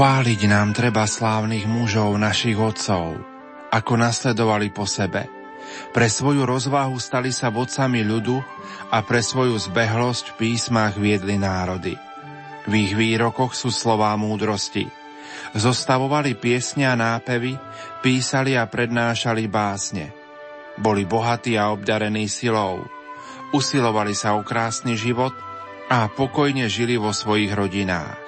Chváliť nám treba slávnych mužov našich otcov, ako nasledovali po sebe. Pre svoju rozvahu stali sa vodcami ľudu a pre svoju zbehlosť v písmach viedli národy. V ich výrokoch sú slová múdrosti. Zostavovali piesne a nápevy, písali a prednášali básne. Boli bohatí a obdarení silou. Usilovali sa o krásny život a pokojne žili vo svojich rodinách.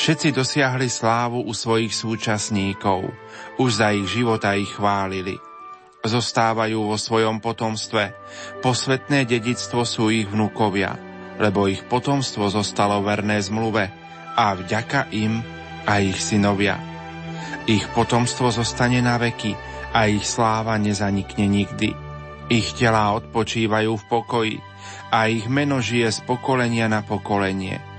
Všetci dosiahli slávu u svojich súčasníkov, už za ich života ich chválili. Zostávajú vo svojom potomstve, posvetné dedictvo sú ich vnúkovia, lebo ich potomstvo zostalo verné zmluve a vďaka im a ich synovia. Ich potomstvo zostane na veky a ich sláva nezanikne nikdy. Ich telá odpočívajú v pokoji a ich meno žije z pokolenia na pokolenie –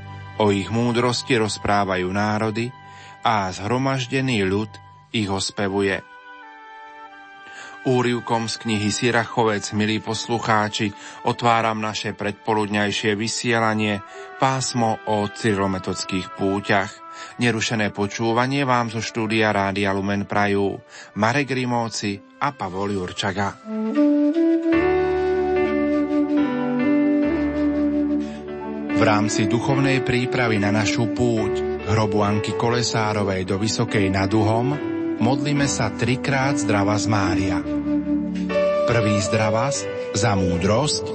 O ich múdrosti rozprávajú národy a zhromaždený ľud ich ospevuje. Úrivkom z knihy Sirachovec, milí poslucháči, otváram naše predpoludňajšie vysielanie pásmo o cyrilometodských púťach. Nerušené počúvanie vám zo štúdia Rádia Lumen Prajú Marek Rimóci a Pavol Jurčaga. V rámci duchovnej prípravy na našu púť hrobu Anky Kolesárovej do Vysokej nad Uhom modlíme sa trikrát zdravá z Mária. Prvý zdravás za múdrosť,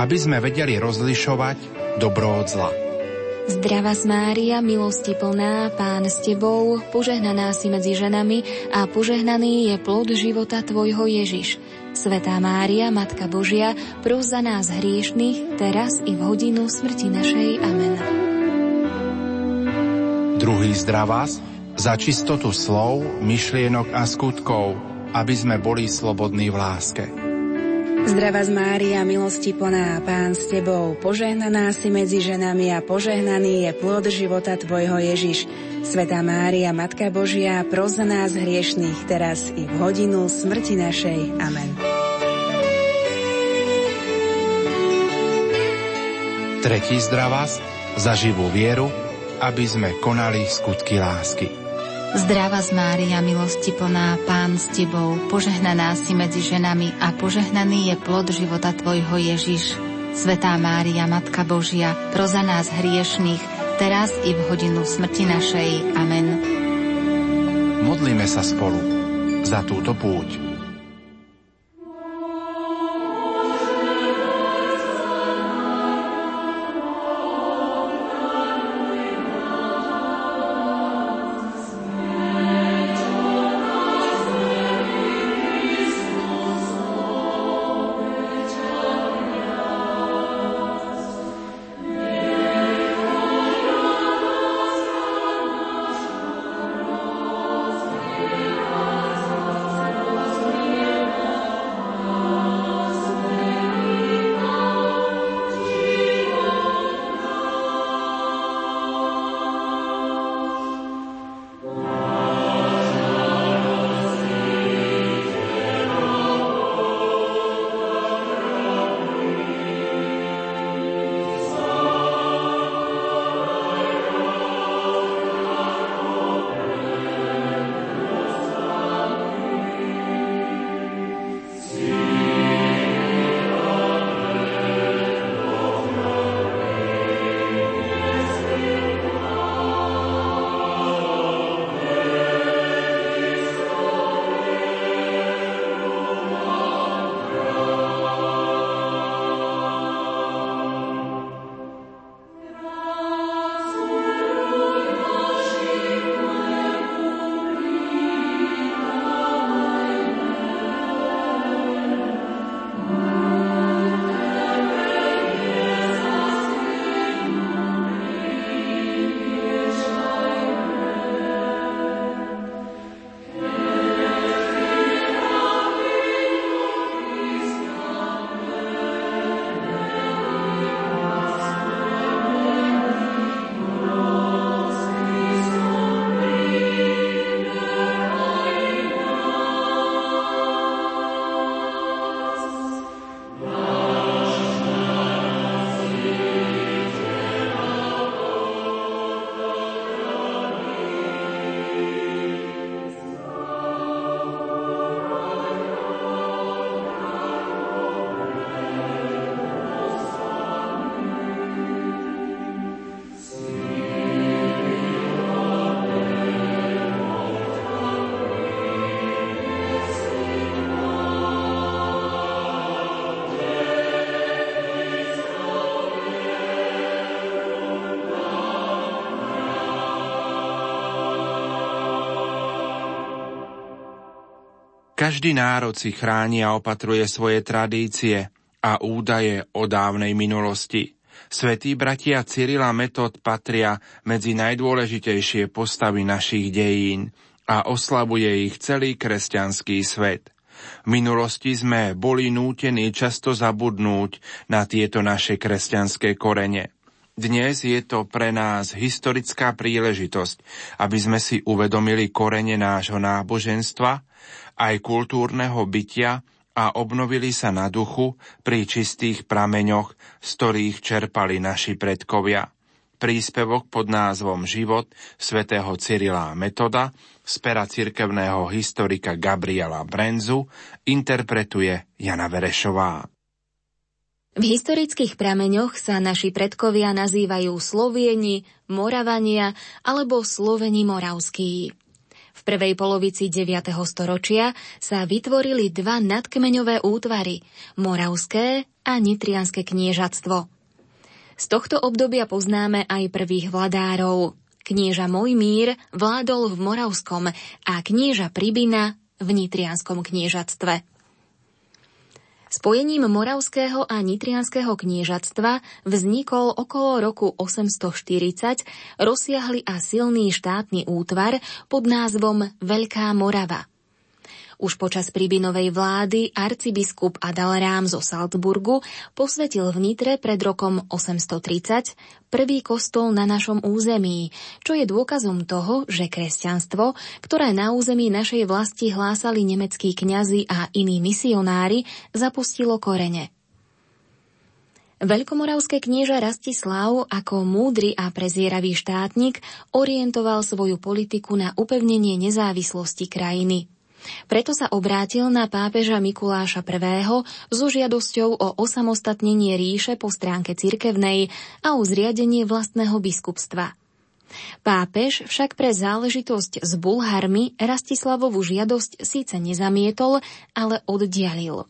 aby sme vedeli rozlišovať dobro od zla. Zdrava z Mária, milosti plná, Pán s Tebou, požehnaná si medzi ženami a požehnaný je plod života Tvojho Ježiš. Svetá Mária, Matka Božia, pros za nás hriešných, teraz i v hodinu smrti našej. Amen. Druhý zdravás za čistotu slov, myšlienok a skutkov, aby sme boli slobodní v láske. Zdrava z Mária, milosti plná, Pán s Tebou, požehnaná si medzi ženami a požehnaný je plod života Tvojho Ježiš. Svetá Mária, Matka Božia, pros za nás hriešných, teraz i v hodinu smrti našej. Amen. Tretí zdravás za živú vieru, aby sme konali skutky lásky. Zdrava z Mária, milosti plná, Pán s Tebou, požehnaná si medzi ženami a požehnaný je plod života Tvojho Ježiš. Svetá Mária, Matka Božia, pro za nás hriešných, teraz i v hodinu smrti našej. Amen. Modlíme sa spolu za túto púť. Každý národ si chráni a opatruje svoje tradície a údaje o dávnej minulosti. Svetí bratia Cyrila Metod patria medzi najdôležitejšie postavy našich dejín a oslavuje ich celý kresťanský svet. V minulosti sme boli nútení často zabudnúť na tieto naše kresťanské korene. Dnes je to pre nás historická príležitosť, aby sme si uvedomili korene nášho náboženstva, aj kultúrneho bytia a obnovili sa na duchu pri čistých prameňoch, z ktorých čerpali naši predkovia. Príspevok pod názvom Život svätého Cyrila Metoda z pera cirkevného historika Gabriela Brenzu interpretuje Jana Verešová. V historických prameňoch sa naši predkovia nazývajú Slovieni, Moravania alebo Sloveni Moravskí. Prvej polovici 9. storočia sa vytvorili dva nadkmeňové útvary – Moravské a Nitrianské kniežatstvo. Z tohto obdobia poznáme aj prvých vladárov. Knieža Mojmír vládol v Moravskom a knieža Pribina v Nitrianskom kniežatstve. Spojením Moravského a Nitrianského kniežatstva vznikol okolo roku 840 rozsiahly a silný štátny útvar pod názvom Veľká Morava – už počas Pribinovej vlády arcibiskup Adalrám zo Salzburgu posvetil v Nitre pred rokom 830 prvý kostol na našom území, čo je dôkazom toho, že kresťanstvo, ktoré na území našej vlasti hlásali nemeckí kňazi a iní misionári, zapustilo korene. Veľkomoravské knieža Rastislav ako múdry a prezieravý štátnik orientoval svoju politiku na upevnenie nezávislosti krajiny. Preto sa obrátil na pápeža Mikuláša I. so žiadosťou o osamostatnenie ríše po stránke cirkevnej a o zriadenie vlastného biskupstva. Pápež však pre záležitosť s Bulharmi Rastislavovú žiadosť síce nezamietol, ale oddialil.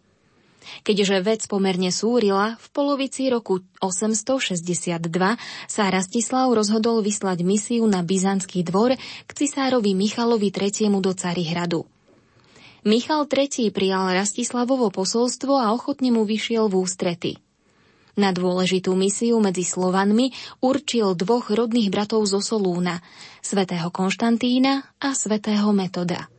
Keďže vec pomerne súrila, v polovici roku 862 sa Rastislav rozhodol vyslať misiu na Byzantský dvor k cisárovi Michalovi III. do Carihradu. Michal III prijal Rastislavovo posolstvo a ochotne mu vyšiel v ústrety. Na dôležitú misiu medzi Slovanmi určil dvoch rodných bratov zo Solúna, svätého Konštantína a svätého Metoda.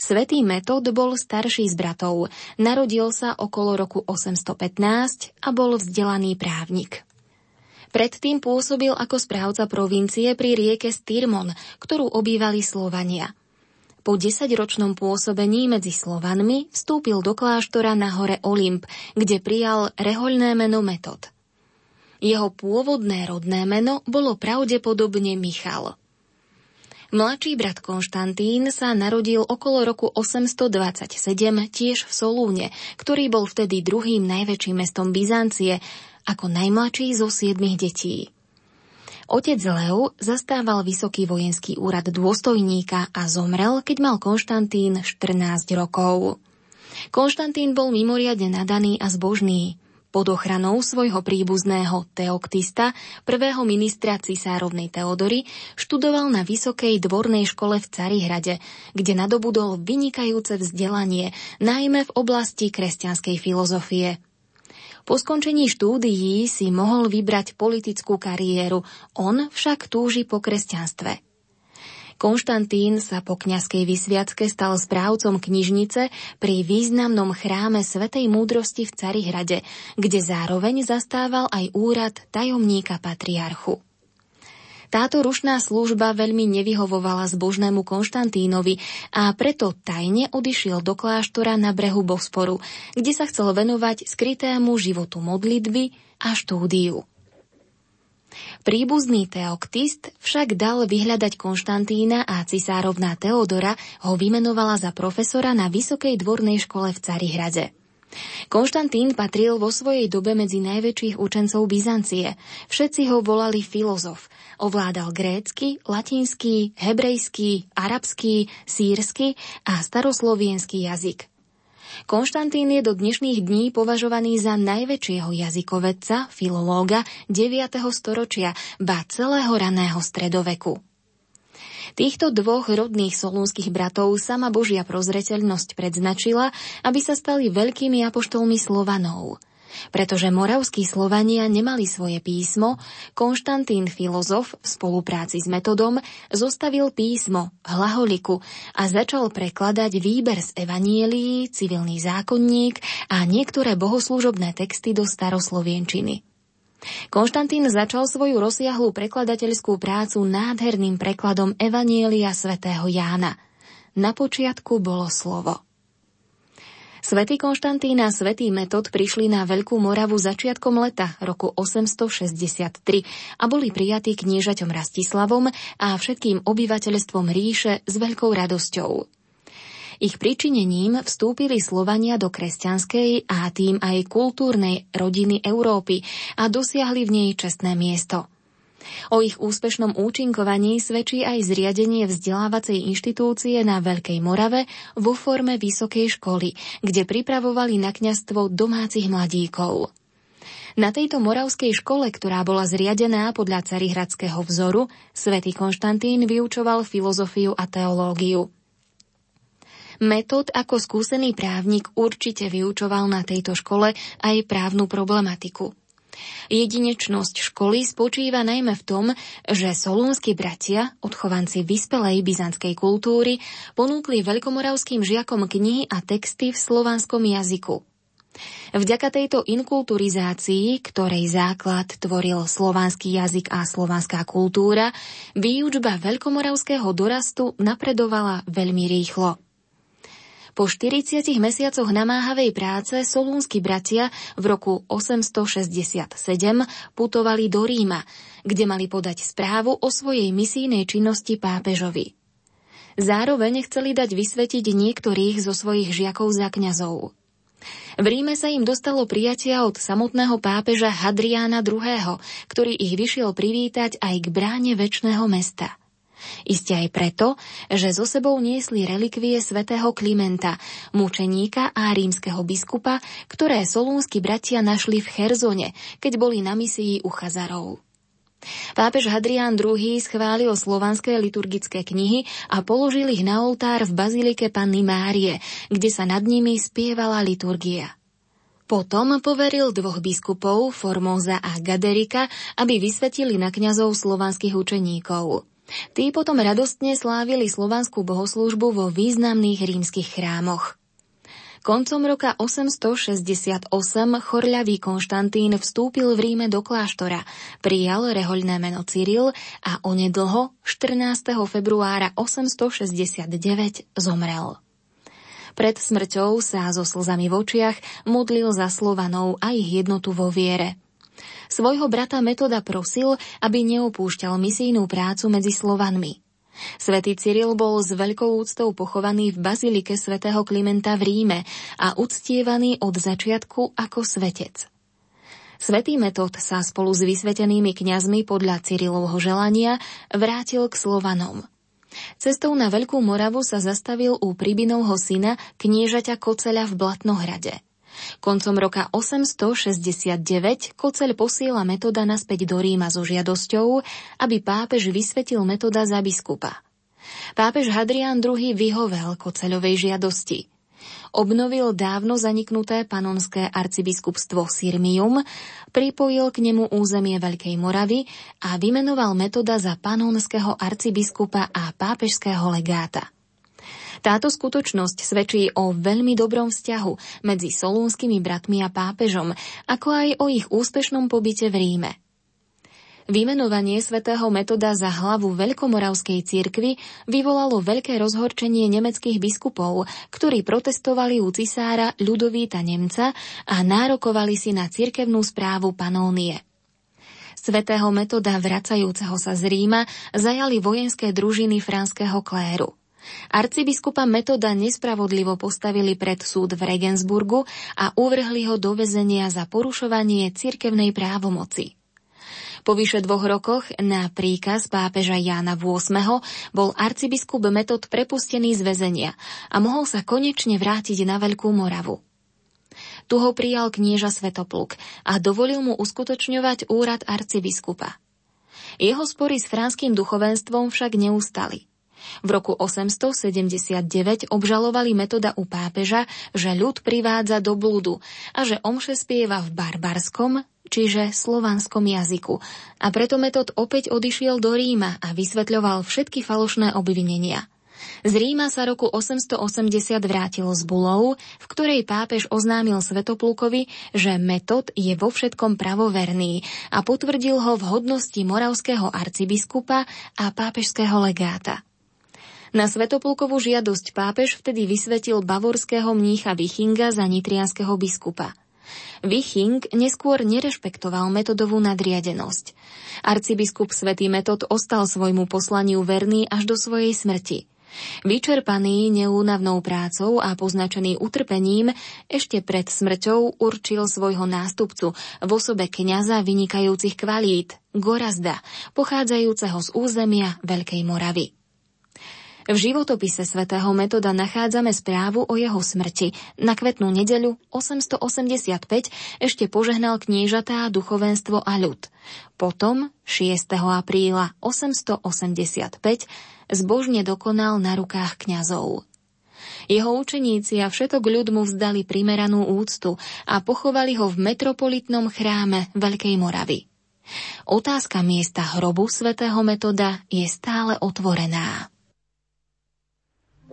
Svetý Metod bol starší z bratov, narodil sa okolo roku 815 a bol vzdelaný právnik. Predtým pôsobil ako správca provincie pri rieke Styrmon, ktorú obývali Slovania – po desaťročnom pôsobení medzi Slovanmi vstúpil do kláštora na hore Olymp, kde prijal rehoľné meno Metod. Jeho pôvodné rodné meno bolo pravdepodobne Michal. Mladší brat Konštantín sa narodil okolo roku 827 tiež v Solúne, ktorý bol vtedy druhým najväčším mestom Byzancie, ako najmladší zo siedmých detí. Otec Leu zastával vysoký vojenský úrad dôstojníka a zomrel, keď mal Konštantín 14 rokov. Konštantín bol mimoriadne nadaný a zbožný. Pod ochranou svojho príbuzného Teoktista, prvého ministra cisárovnej Teodory, študoval na Vysokej dvornej škole v Carihrade, kde nadobudol vynikajúce vzdelanie, najmä v oblasti kresťanskej filozofie. Po skončení štúdií si mohol vybrať politickú kariéru, on však túži po kresťanstve. Konštantín sa po kňazskej vysviacke stal správcom knižnice pri významnom chráme Svetej múdrosti v Carihrade, kde zároveň zastával aj úrad tajomníka patriarchu. Táto rušná služba veľmi nevyhovovala zbožnému Konštantínovi a preto tajne odišiel do kláštora na brehu Bosporu, kde sa chcel venovať skrytému životu modlitby a štúdiu. Príbuzný Teoktist však dal vyhľadať Konštantína a cisárovná Teodora ho vymenovala za profesora na Vysokej dvornej škole v Carihrade. Konštantín patril vo svojej dobe medzi najväčších učencov Byzancie. Všetci ho volali filozof. Ovládal grécky, latinský, hebrejský, arabský, sírsky a staroslovienský jazyk. Konštantín je do dnešných dní považovaný za najväčšieho jazykovedca, filológa 9. storočia, ba celého raného stredoveku. Týchto dvoch rodných solúnskych bratov sama Božia prozreteľnosť predznačila, aby sa stali veľkými apoštolmi Slovanov. Pretože moravskí Slovania nemali svoje písmo, Konštantín filozof v spolupráci s metodom zostavil písmo, hlaholiku a začal prekladať výber z evanielií, civilný zákonník a niektoré bohoslúžobné texty do staroslovienčiny. Konštantín začal svoju rozsiahlú prekladateľskú prácu nádherným prekladom Evanielia svätého Jána. Na počiatku bolo slovo. Svetý Konštantín a svätý Metod prišli na Veľkú Moravu začiatkom leta roku 863 a boli prijatí kniežaťom Rastislavom a všetkým obyvateľstvom ríše s veľkou radosťou. Ich pričinením vstúpili Slovania do kresťanskej a tým aj kultúrnej rodiny Európy a dosiahli v nej čestné miesto. O ich úspešnom účinkovaní svedčí aj zriadenie vzdelávacej inštitúcie na Veľkej Morave vo forme vysokej školy, kde pripravovali na kňastvo domácich mladíkov. Na tejto moravskej škole, ktorá bola zriadená podľa carihradského vzoru, svätý Konštantín vyučoval filozofiu a teológiu. Metód ako skúsený právnik určite vyučoval na tejto škole aj právnu problematiku. Jedinečnosť školy spočíva najmä v tom, že solúnsky bratia, odchovanci vyspelej byzantskej kultúry, ponúkli veľkomoravským žiakom knihy a texty v slovanskom jazyku. Vďaka tejto inkulturizácii, ktorej základ tvoril slovanský jazyk a slovanská kultúra, výučba veľkomoravského dorastu napredovala veľmi rýchlo. Po 40 mesiacoch namáhavej práce solúnsky bratia v roku 867 putovali do Ríma, kde mali podať správu o svojej misijnej činnosti pápežovi. Zároveň chceli dať vysvetiť niektorých zo svojich žiakov za kňazov. V Ríme sa im dostalo prijatia od samotného pápeža Hadriána II., ktorý ich vyšiel privítať aj k bráne väčšného mesta – Isté aj preto, že so sebou niesli relikvie svätého Klimenta, mučeníka a rímskeho biskupa, ktoré solúnsky bratia našli v Cherzone, keď boli na misii u Chazarov. Pápež Hadrián II schválil slovanské liturgické knihy a položil ich na oltár v bazilike Panny Márie, kde sa nad nimi spievala liturgia. Potom poveril dvoch biskupov, Formoza a Gaderika, aby vysvetili na kňazov slovanských učeníkov. Tí potom radostne slávili slovanskú bohoslúžbu vo významných rímskych chrámoch. Koncom roka 868 chorľavý Konštantín vstúpil v Ríme do kláštora, prijal rehoľné meno Cyril a onedlho 14. februára 869 zomrel. Pred smrťou sa so slzami v očiach modlil za Slovanov a ich jednotu vo viere – Svojho brata Metoda prosil, aby neopúšťal misijnú prácu medzi Slovanmi. Svetý Cyril bol s veľkou úctou pochovaný v bazilike svätého Klimenta v Ríme a uctievaný od začiatku ako svetec. Svetý Metod sa spolu s vysvetenými kňazmi podľa Cyrilovho želania vrátil k Slovanom. Cestou na Veľkú Moravu sa zastavil u Pribinovho syna kniežaťa Koceľa v Blatnohrade – Koncom roka 869 Koceľ posiela metoda naspäť do Ríma so žiadosťou, aby pápež vysvetil metoda za biskupa. Pápež Hadrián II vyhovel Koceľovej žiadosti. Obnovil dávno zaniknuté panonské arcibiskupstvo Sirmium, pripojil k nemu územie Veľkej Moravy a vymenoval metoda za panonského arcibiskupa a pápežského legáta. Táto skutočnosť svedčí o veľmi dobrom vzťahu medzi solúnskymi bratmi a pápežom, ako aj o ich úspešnom pobyte v Ríme. Vymenovanie svätého metoda za hlavu Veľkomoravskej cirkvy vyvolalo veľké rozhorčenie nemeckých biskupov, ktorí protestovali u cisára Ľudovíta Nemca a nárokovali si na cirkevnú správu Panónie. Svetého metoda vracajúceho sa z Ríma zajali vojenské družiny franského kléru. Arcibiskupa Metoda nespravodlivo postavili pred súd v Regensburgu a uvrhli ho do väzenia za porušovanie cirkevnej právomoci. Po vyše dvoch rokoch na príkaz pápeža Jána VIII bol arcibiskup Metod prepustený z väzenia a mohol sa konečne vrátiť na Veľkú Moravu. Tu ho prijal knieža Svetopluk a dovolil mu uskutočňovať úrad arcibiskupa. Jeho spory s franským duchovenstvom však neustali – V roku 879 obžalovali metoda u pápeža, že ľud privádza do blúdu a že omše spieva v barbarskom, čiže slovanskom jazyku. A preto metod opäť odišiel do Ríma a vysvetľoval všetky falošné obvinenia. Z Ríma sa roku 880 vrátil z Bulou, v ktorej pápež oznámil Svetoplukovi, že metod je vo všetkom pravoverný a potvrdil ho v hodnosti moravského arcibiskupa a pápežského legáta. Na Svetoplukovú žiadosť pápež vtedy vysvetil bavorského mnícha Vichinga za nitrianského biskupa. Viching neskôr nerešpektoval metodovú nadriadenosť. Arcibiskup svätý Metod ostal svojmu poslaniu verný až do svojej smrti – Vyčerpaný neúnavnou prácou a poznačený utrpením, ešte pred smrťou určil svojho nástupcu v osobe kniaza vynikajúcich kvalít, Gorazda, pochádzajúceho z územia Veľkej Moravy. V životopise svätého Metoda nachádzame správu o jeho smrti. Na kvetnú nedeľu 885 ešte požehnal kniežatá, duchovenstvo a ľud. Potom 6. apríla 885 zbožne dokonal na rukách kňazov. Jeho učeníci a všetok ľud mu vzdali primeranú úctu a pochovali ho v metropolitnom chráme Veľkej Moravy. Otázka miesta hrobu svätého Metoda je stále otvorená.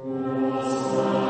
Deus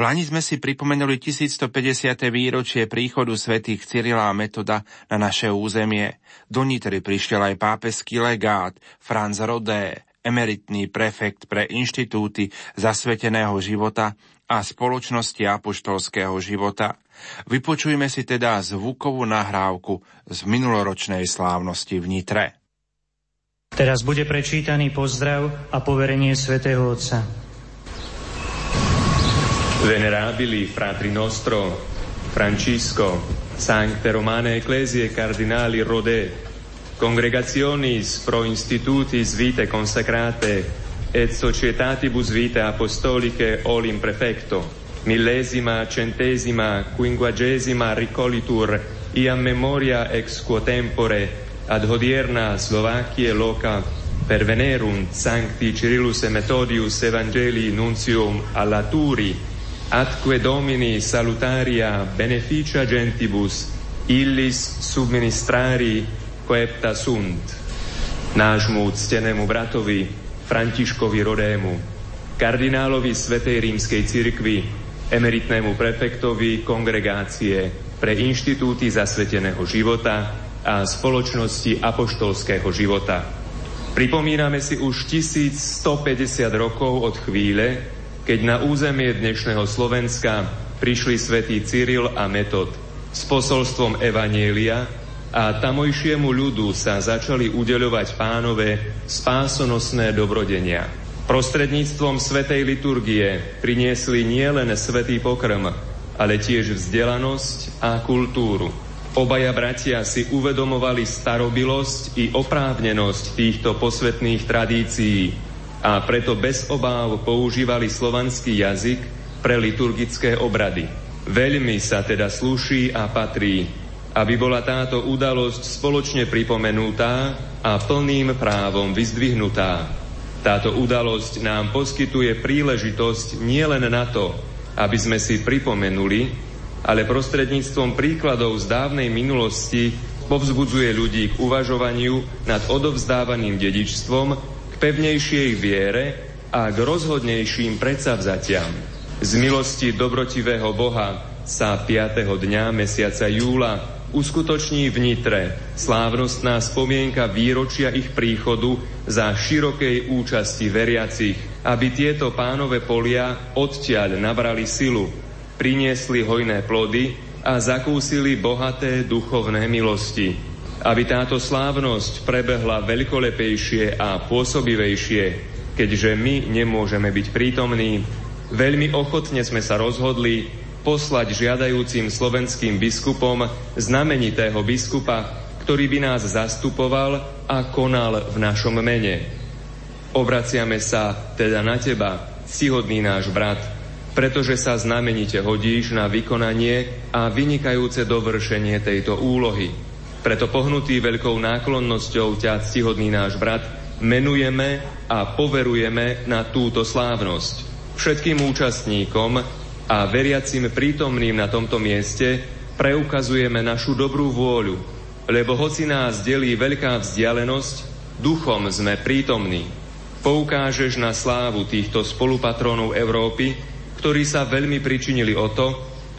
V Lani sme si pripomenuli 1150. výročie príchodu svätých Cyrila a Metoda na naše územie. Do Nitry prišiel aj pápeský legát Franz Rodé, emeritný prefekt pre inštitúty zasveteného života a spoločnosti apoštolského života. Vypočujme si teda zvukovú nahrávku z minuloročnej slávnosti v Nitre. Teraz bude prečítaný pozdrav a poverenie svätého Otca. Venerabili fratri nostro Francisco, Sancte Romane Ecclesie Cardinali Rodè, Congregationis pro institutis vitae consacrate et societatibus vitae apostoliche olim prefecto, millesima centesima quinquagesima ricolitur iam memoria ex quo tempore ad hodierna Slovacchie loca pervenerunt Sancti Cyrillus e Methodius Evangelii Nuntium alla Turi atque domini salutaria beneficia gentibus illis subministrari coepta sunt. Nášmu ctenému bratovi Františkovi Rodému, kardinálovi Svetej rímskej cirkvi, emeritnému prefektovi kongregácie pre inštitúty zasveteného života a spoločnosti apoštolského života. Pripomíname si už 1150 rokov od chvíle, keď na územie dnešného Slovenska prišli svätý Cyril a Metod s posolstvom Evanielia a tamojšiemu ľudu sa začali udeľovať pánové spásonosné dobrodenia. Prostredníctvom svetej liturgie priniesli nielen svetý pokrm, ale tiež vzdelanosť a kultúru. Obaja bratia si uvedomovali starobilosť i oprávnenosť týchto posvetných tradícií a preto bez obáv používali slovanský jazyk pre liturgické obrady. Veľmi sa teda slúší a patrí, aby bola táto udalosť spoločne pripomenutá a plným právom vyzdvihnutá. Táto udalosť nám poskytuje príležitosť nielen na to, aby sme si pripomenuli, ale prostredníctvom príkladov z dávnej minulosti povzbudzuje ľudí k uvažovaniu nad odovzdávaným dedičstvom pevnejšej viere a k rozhodnejším predsavzatiam. Z milosti dobrotivého Boha sa 5. dňa mesiaca júla uskutoční v Nitre slávnostná spomienka výročia ich príchodu za širokej účasti veriacich, aby tieto pánové polia odtiaľ nabrali silu, priniesli hojné plody a zakúsili bohaté duchovné milosti aby táto slávnosť prebehla veľkolepejšie a pôsobivejšie, keďže my nemôžeme byť prítomní, veľmi ochotne sme sa rozhodli poslať žiadajúcim slovenským biskupom znamenitého biskupa, ktorý by nás zastupoval a konal v našom mene. Obraciame sa teda na teba, cihodný náš brat, pretože sa znamenite hodíš na vykonanie a vynikajúce dovršenie tejto úlohy. Preto pohnutý veľkou náklonnosťou ťa, ctihodný náš brat, menujeme a poverujeme na túto slávnosť. Všetkým účastníkom a veriacim prítomným na tomto mieste preukazujeme našu dobrú vôľu, lebo hoci nás delí veľká vzdialenosť, duchom sme prítomní. Poukážeš na slávu týchto spolupatrónov Európy, ktorí sa veľmi pričinili o to,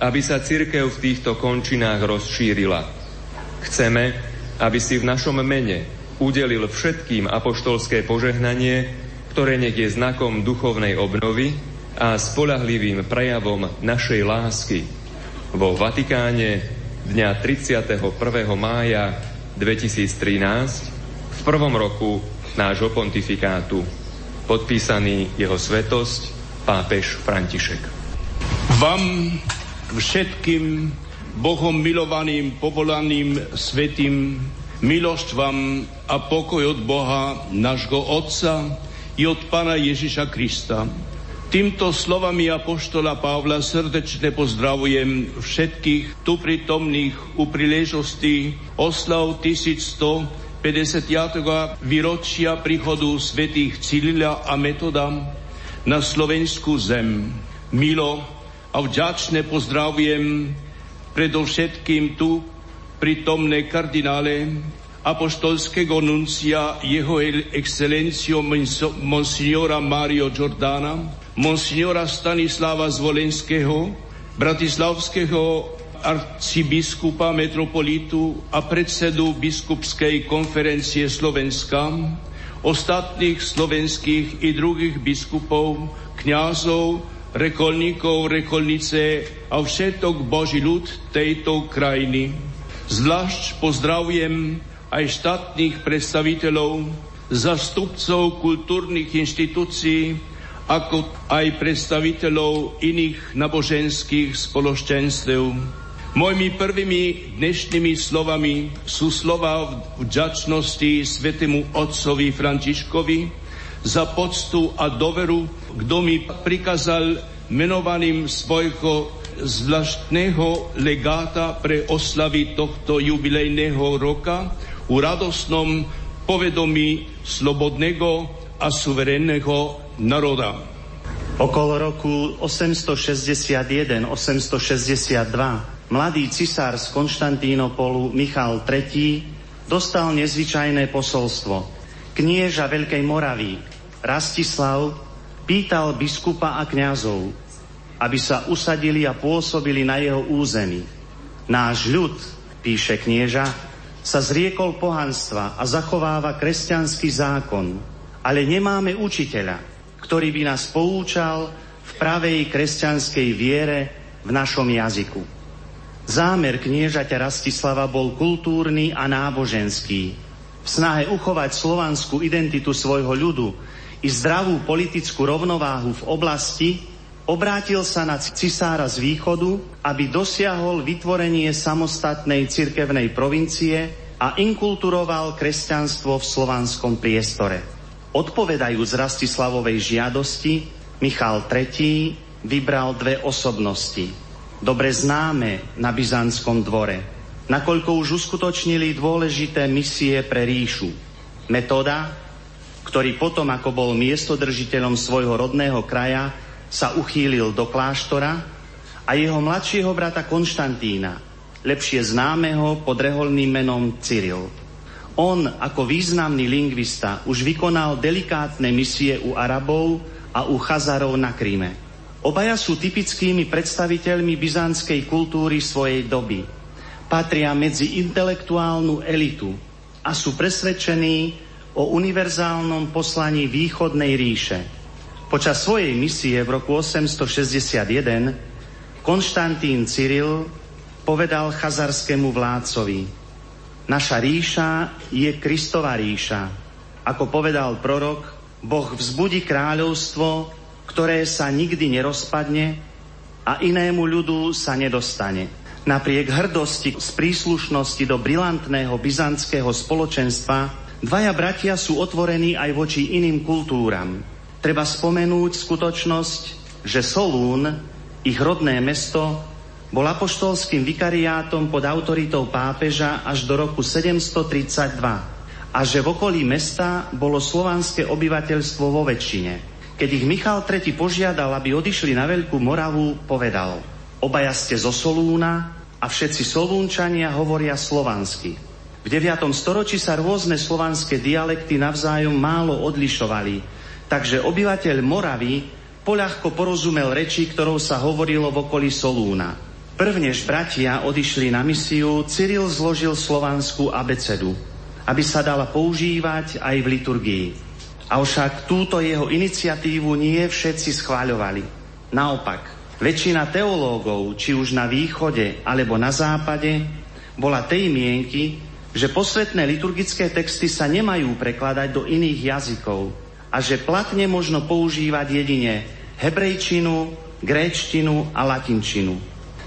aby sa cirkev v týchto končinách rozšírila. Chceme, aby si v našom mene udelil všetkým apoštolské požehnanie, ktoré nech je znakom duchovnej obnovy a spolahlivým prejavom našej lásky. Vo Vatikáne dňa 31. mája 2013 v prvom roku nášho pontifikátu. Podpísaný jeho svetosť pápež František. Vám všetkým Bohom milovaným, povolaným, svetým, milosť vám a pokoj od Boha, nášho Otca i od Pana Ježiša Krista. Týmto slovami Apoštola Pavla srdečne pozdravujem všetkých tu prítomných u príležosti oslav 1150. výročia príchodu svätých Cyrila a Metoda na slovenskú zem. Milo a vďačne pozdravujem predovšetkým tu prítomné kardinále apoštolského nuncia jeho excelencijo monsignora Mario Giordana, monsignora Stanislava Zvolenského, bratislavského arcibiskupa metropolitu a predsedu biskupskej konferencie Slovenska, ostatných slovenských i druhých biskupov, kňazov, rekolníkov, rekolnice a všetok Boží ľud tejto krajiny. Zvlášť pozdravujem aj štátnych predstaviteľov, zastupcov kultúrnych inštitúcií, ako aj predstaviteľov iných naboženských spoločenstv. Mojimi prvými dnešnými slovami sú slova vďačnosti svetému otcovi Františkovi za poctu a doveru, kto mi prikázal menovaným svojho zvláštneho legáta pre oslavy tohto jubilejného roka u radosnom povedomí slobodného a suverénneho národa. Okolo roku 861-862 mladý cisár z Konštantínopolu Michal III dostal nezvyčajné posolstvo. Knieža Veľkej Moravy Rastislav pýtal biskupa a kňazov, aby sa usadili a pôsobili na jeho území. Náš ľud, píše knieža, sa zriekol pohanstva a zachováva kresťanský zákon, ale nemáme učiteľa, ktorý by nás poučal v pravej kresťanskej viere v našom jazyku. Zámer kniežaťa Rastislava bol kultúrny a náboženský. V snahe uchovať slovanskú identitu svojho ľudu i zdravú politickú rovnováhu v oblasti obrátil sa na cisára z východu, aby dosiahol vytvorenie samostatnej cirkevnej provincie a inkulturoval kresťanstvo v slovanskom priestore. Odpovedajúc Rastislavovej žiadosti, Michal III vybral dve osobnosti dobre známe na byzantskom dvore, nakoľko už uskutočnili dôležité misie pre ríšu. Metóda, ktorý potom, ako bol miestodržiteľom svojho rodného kraja, sa uchýlil do kláštora a jeho mladšieho brata Konštantína, lepšie známeho pod reholným menom Cyril. On ako významný lingvista už vykonal delikátne misie u Arabov a u Chazarov na Kríme. Obaja sú typickými predstaviteľmi byzantskej kultúry svojej doby. Patria medzi intelektuálnu elitu a sú presvedčení o univerzálnom poslaní východnej ríše. Počas svojej misie v roku 861 Konštantín Cyril povedal chazarskému vládcovi Naša ríša je Kristova ríša. Ako povedal prorok, Boh vzbudí kráľovstvo, ktoré sa nikdy nerozpadne a inému ľudu sa nedostane. Napriek hrdosti z príslušnosti do brilantného byzantského spoločenstva dvaja bratia sú otvorení aj voči iným kultúram. Treba spomenúť skutočnosť, že Solún, ich rodné mesto, bol apoštolským vikariátom pod autoritou pápeža až do roku 732 a že v okolí mesta bolo slovanské obyvateľstvo vo väčšine. Keď ich Michal III požiadal, aby odišli na Veľkú Moravu, povedal Obaja ste zo Solúna a všetci Solúnčania hovoria slovansky. V 9. storočí sa rôzne slovanské dialekty navzájom málo odlišovali, takže obyvateľ Moravy poľahko porozumel reči, ktorou sa hovorilo v okolí Solúna. Prvnež bratia odišli na misiu, Cyril zložil slovanskú abecedu, aby sa dala používať aj v liturgii. Avšak túto jeho iniciatívu nie všetci schváľovali. Naopak, väčšina teológov, či už na východe alebo na západe, bola tej mienky, že posvetné liturgické texty sa nemajú prekladať do iných jazykov a že platne možno používať jedine hebrejčinu, gréčtinu a latinčinu.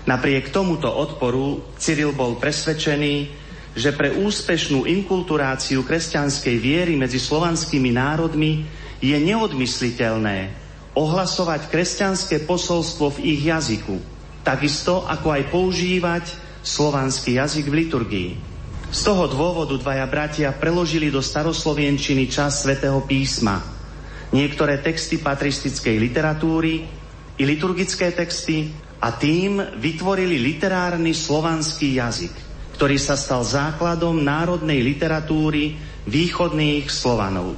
Napriek tomuto odporu Cyril bol presvedčený, že pre úspešnú inkulturáciu kresťanskej viery medzi slovanskými národmi je neodmysliteľné ohlasovať kresťanské posolstvo v ich jazyku, takisto ako aj používať slovanský jazyk v liturgii. Z toho dôvodu dvaja bratia preložili do staroslovienčiny čas svätého písma, niektoré texty patristickej literatúry i liturgické texty a tým vytvorili literárny slovanský jazyk ktorý sa stal základom národnej literatúry východných Slovanov.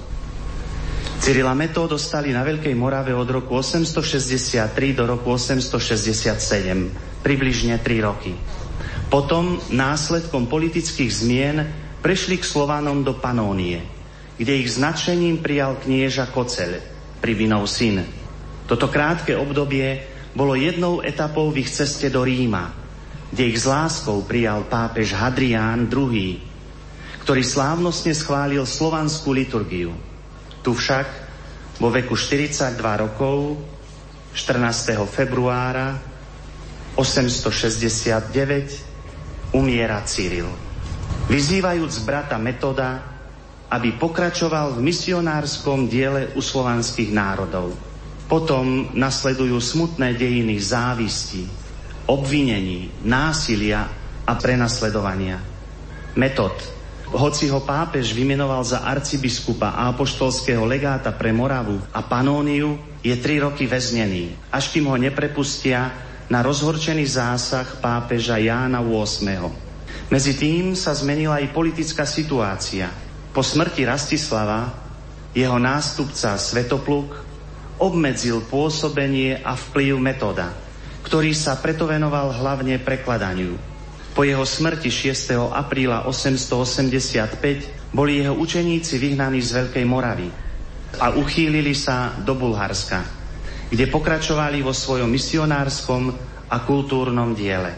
Cyrila Metod dostali na Veľkej Morave od roku 863 do roku 867, približne 3 roky. Potom, následkom politických zmien, prešli k Slovanom do Panónie, kde ich značením prijal knieža Koceľ, Pribinov syn. Toto krátke obdobie bolo jednou etapou v ich ceste do Ríma, kde ich s láskou prijal pápež Hadrián II, ktorý slávnostne schválil slovanskú liturgiu. Tu však vo veku 42 rokov 14. februára 869 umiera Cyril. Vyzývajúc brata Metoda, aby pokračoval v misionárskom diele u slovanských národov. Potom nasledujú smutné dejiny závisti, obvinení, násilia a prenasledovania. Metod hoci ho pápež vymenoval za arcibiskupa a apoštolského legáta pre Moravu a Panóniu, je tri roky väznený, až kým ho neprepustia na rozhorčený zásah pápeža Jána VIII. Medzi tým sa zmenila aj politická situácia. Po smrti Rastislava jeho nástupca Svetopluk obmedzil pôsobenie a vplyv metoda, ktorý sa preto venoval hlavne prekladaniu. Po jeho smrti 6. apríla 885 boli jeho učeníci vyhnaní z Veľkej Moravy a uchýlili sa do Bulharska, kde pokračovali vo svojom misionárskom a kultúrnom diele.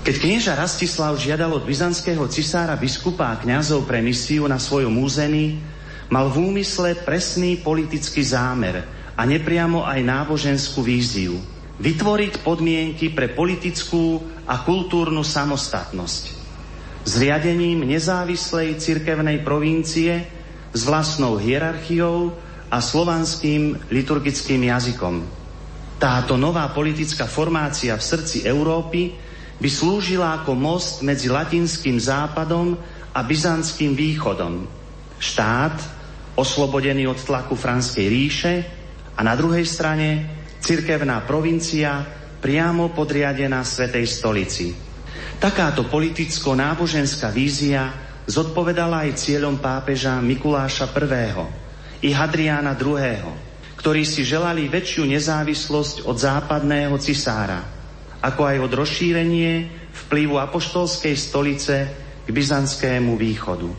Keď knieža Rastislav žiadal od byzantského cisára biskupa a kňazov pre misiu na svojom území, mal v úmysle presný politický zámer a nepriamo aj náboženskú víziu – vytvoriť podmienky pre politickú a kultúrnu samostatnosť. Zriadením nezávislej cirkevnej provincie s vlastnou hierarchiou a slovanským liturgickým jazykom. Táto nová politická formácia v srdci Európy by slúžila ako most medzi latinským západom a byzantským východom. Štát, oslobodený od tlaku Franskej ríše a na druhej strane cirkevná provincia priamo podriadená Svetej stolici. Takáto politicko-náboženská vízia zodpovedala aj cieľom pápeža Mikuláša I. i Hadriána II., ktorí si želali väčšiu nezávislosť od západného cisára, ako aj od rozšírenie vplyvu apoštolskej stolice k byzantskému východu.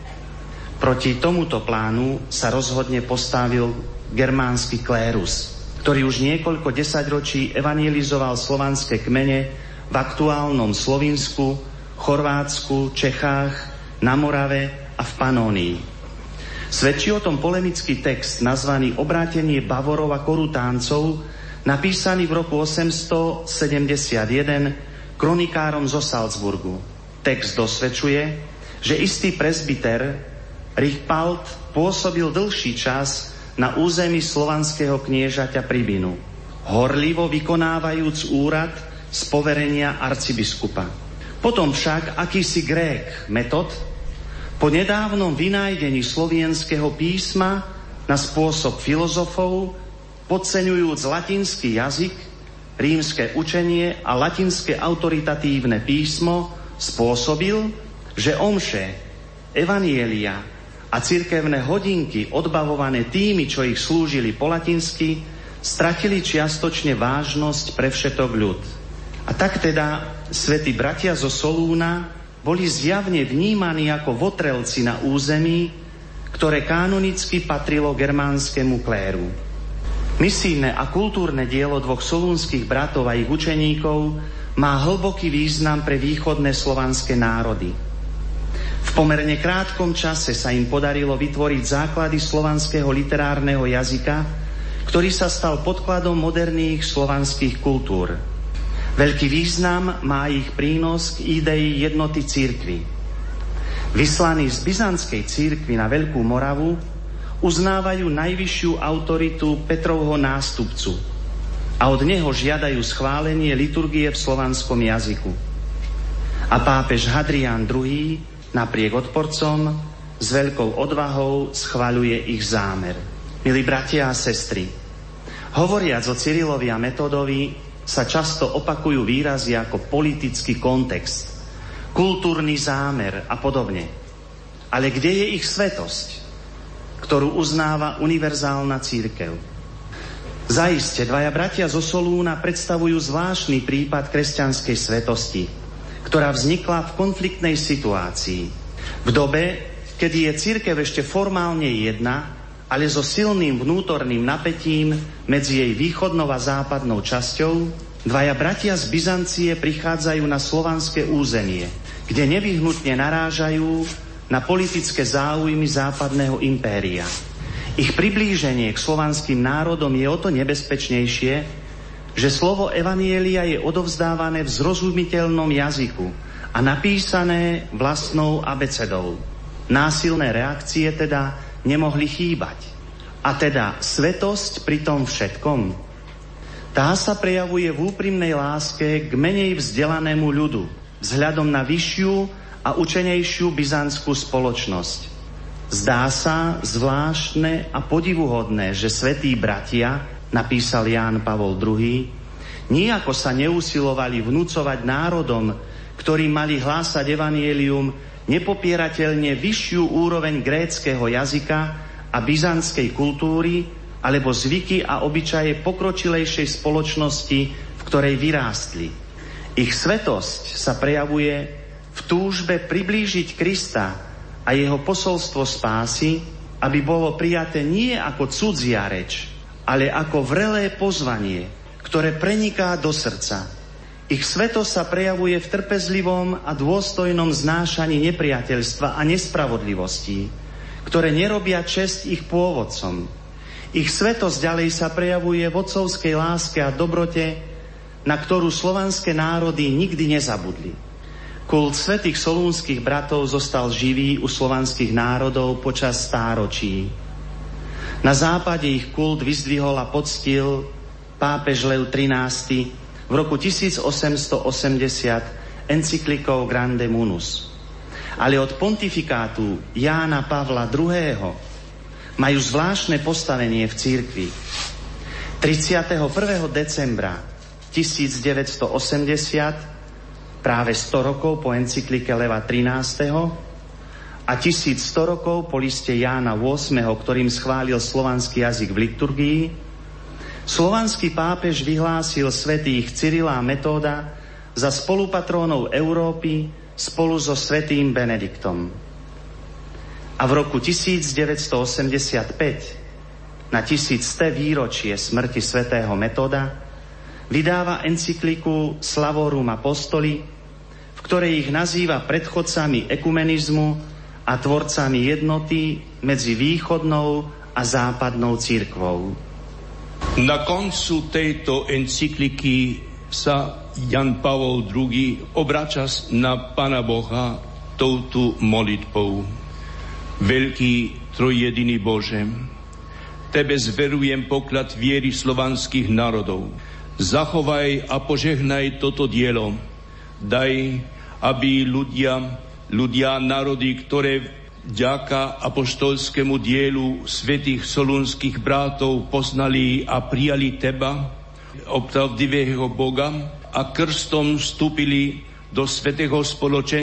Proti tomuto plánu sa rozhodne postavil germánsky klérus – ktorý už niekoľko desaťročí evangelizoval slovanské kmene v aktuálnom Slovinsku, Chorvátsku, Čechách, na Morave a v Panónii. Svedčí o tom polemický text nazvaný Obrátenie Bavorov a Korutáncov, napísaný v roku 871 kronikárom zo Salzburgu. Text dosvedčuje, že istý presbyter Richpalt pôsobil dlhší čas na území slovanského kniežaťa Pribinu, horlivo vykonávajúc úrad z poverenia arcibiskupa. Potom však akýsi Grék, Metod, po nedávnom vynájdení slovenského písma na spôsob filozofov, podceňujúc latinský jazyk, rímske učenie a latinské autoritatívne písmo, spôsobil, že omše, evanielia a cirkevné hodinky odbavované tými, čo ich slúžili po latinsky, stratili čiastočne vážnosť pre všetok ľud. A tak teda svätí bratia zo Solúna boli zjavne vnímaní ako votrelci na území, ktoré kanonicky patrilo germánskemu kléru. Misijné a kultúrne dielo dvoch solúnskych bratov a ich učeníkov má hlboký význam pre východné slovanské národy – v pomerne krátkom čase sa im podarilo vytvoriť základy slovanského literárneho jazyka, ktorý sa stal podkladom moderných slovanských kultúr. Veľký význam má ich prínos k idei jednoty církvy. Vyslaní z byzantskej církvy na Veľkú Moravu uznávajú najvyššiu autoritu Petrovho nástupcu a od neho žiadajú schválenie liturgie v slovanskom jazyku. A pápež Hadrián II napriek odporcom s veľkou odvahou schvaľuje ich zámer. Milí bratia a sestry, hovoriac o Cyrilovi a Metodovi sa často opakujú výrazy ako politický kontext, kultúrny zámer a podobne. Ale kde je ich svetosť? ktorú uznáva univerzálna církev. Zaiste, dvaja bratia zo Solúna predstavujú zvláštny prípad kresťanskej svetosti, ktorá vznikla v konfliktnej situácii. V dobe, kedy je církev ešte formálne jedna, ale so silným vnútorným napätím medzi jej východnou a západnou časťou, dvaja bratia z Byzancie prichádzajú na slovanské územie, kde nevyhnutne narážajú na politické záujmy západného impéria. Ich priblíženie k slovanským národom je o to nebezpečnejšie, že slovo Evanielia je odovzdávané v zrozumiteľnom jazyku a napísané vlastnou abecedou. Násilné reakcie teda nemohli chýbať. A teda svetosť pri tom všetkom. Tá sa prejavuje v úprimnej láske k menej vzdelanému ľudu, vzhľadom na vyššiu a učenejšiu byzantskú spoločnosť. Zdá sa zvláštne a podivuhodné, že svetí bratia, napísal Ján Pavol II, nijako sa neusilovali vnúcovať národom, ktorí mali hlásať evanielium nepopierateľne vyššiu úroveň gréckého jazyka a byzantskej kultúry alebo zvyky a obyčaje pokročilejšej spoločnosti, v ktorej vyrástli. Ich svetosť sa prejavuje v túžbe priblížiť Krista a jeho posolstvo spásy, aby bolo prijaté nie ako cudzia reč, ale ako vrelé pozvanie, ktoré preniká do srdca ich svetosť sa prejavuje v trpezlivom a dôstojnom znášaní nepriateľstva a nespravodlivostí, ktoré nerobia čest ich pôvodcom. Ich svetosť ďalej sa prejavuje v otcovskej láske a dobrote, na ktorú slovanské národy nikdy nezabudli. Kult svetých solúnskych bratov zostal živý u slovanských národov počas stáročí. Na západe ich kult vyzdvihol a poctil pápež Lev XIII v roku 1880 encyklikou Grande Munus. Ale od pontifikátu Jána Pavla II. majú zvláštne postavenie v církvi. 31. decembra 1980, práve 100 rokov po encyklike Leva 13. a 1100 rokov po liste Jána 8., ktorým schválil slovanský jazyk v liturgii, Slovanský pápež vyhlásil svetých Cyrila a Metóda za spolupatrónov Európy spolu so svetým Benediktom. A v roku 1985, na tisícté výročie smrti svätého Metóda, vydáva encykliku Slavorum Apostoli, v ktorej ich nazýva predchodcami ekumenizmu a tvorcami jednoty medzi východnou a západnou církvou. Na koncu tejto encykliky sa Jan Pavol II obrača na Pana Boha touto molitbou. Veľký trojjediný Bože, Tebe zverujem poklad viery slovanských národov. Zachovaj a požehnaj toto dielo. Daj, aby ľudia, ľudia, národy, ktoré Ďaka apoštolskému dielu svetých solunských brátov poznali a prijali Teba, opravdivého Boga, a krstom vstúpili do svetého spoločenstva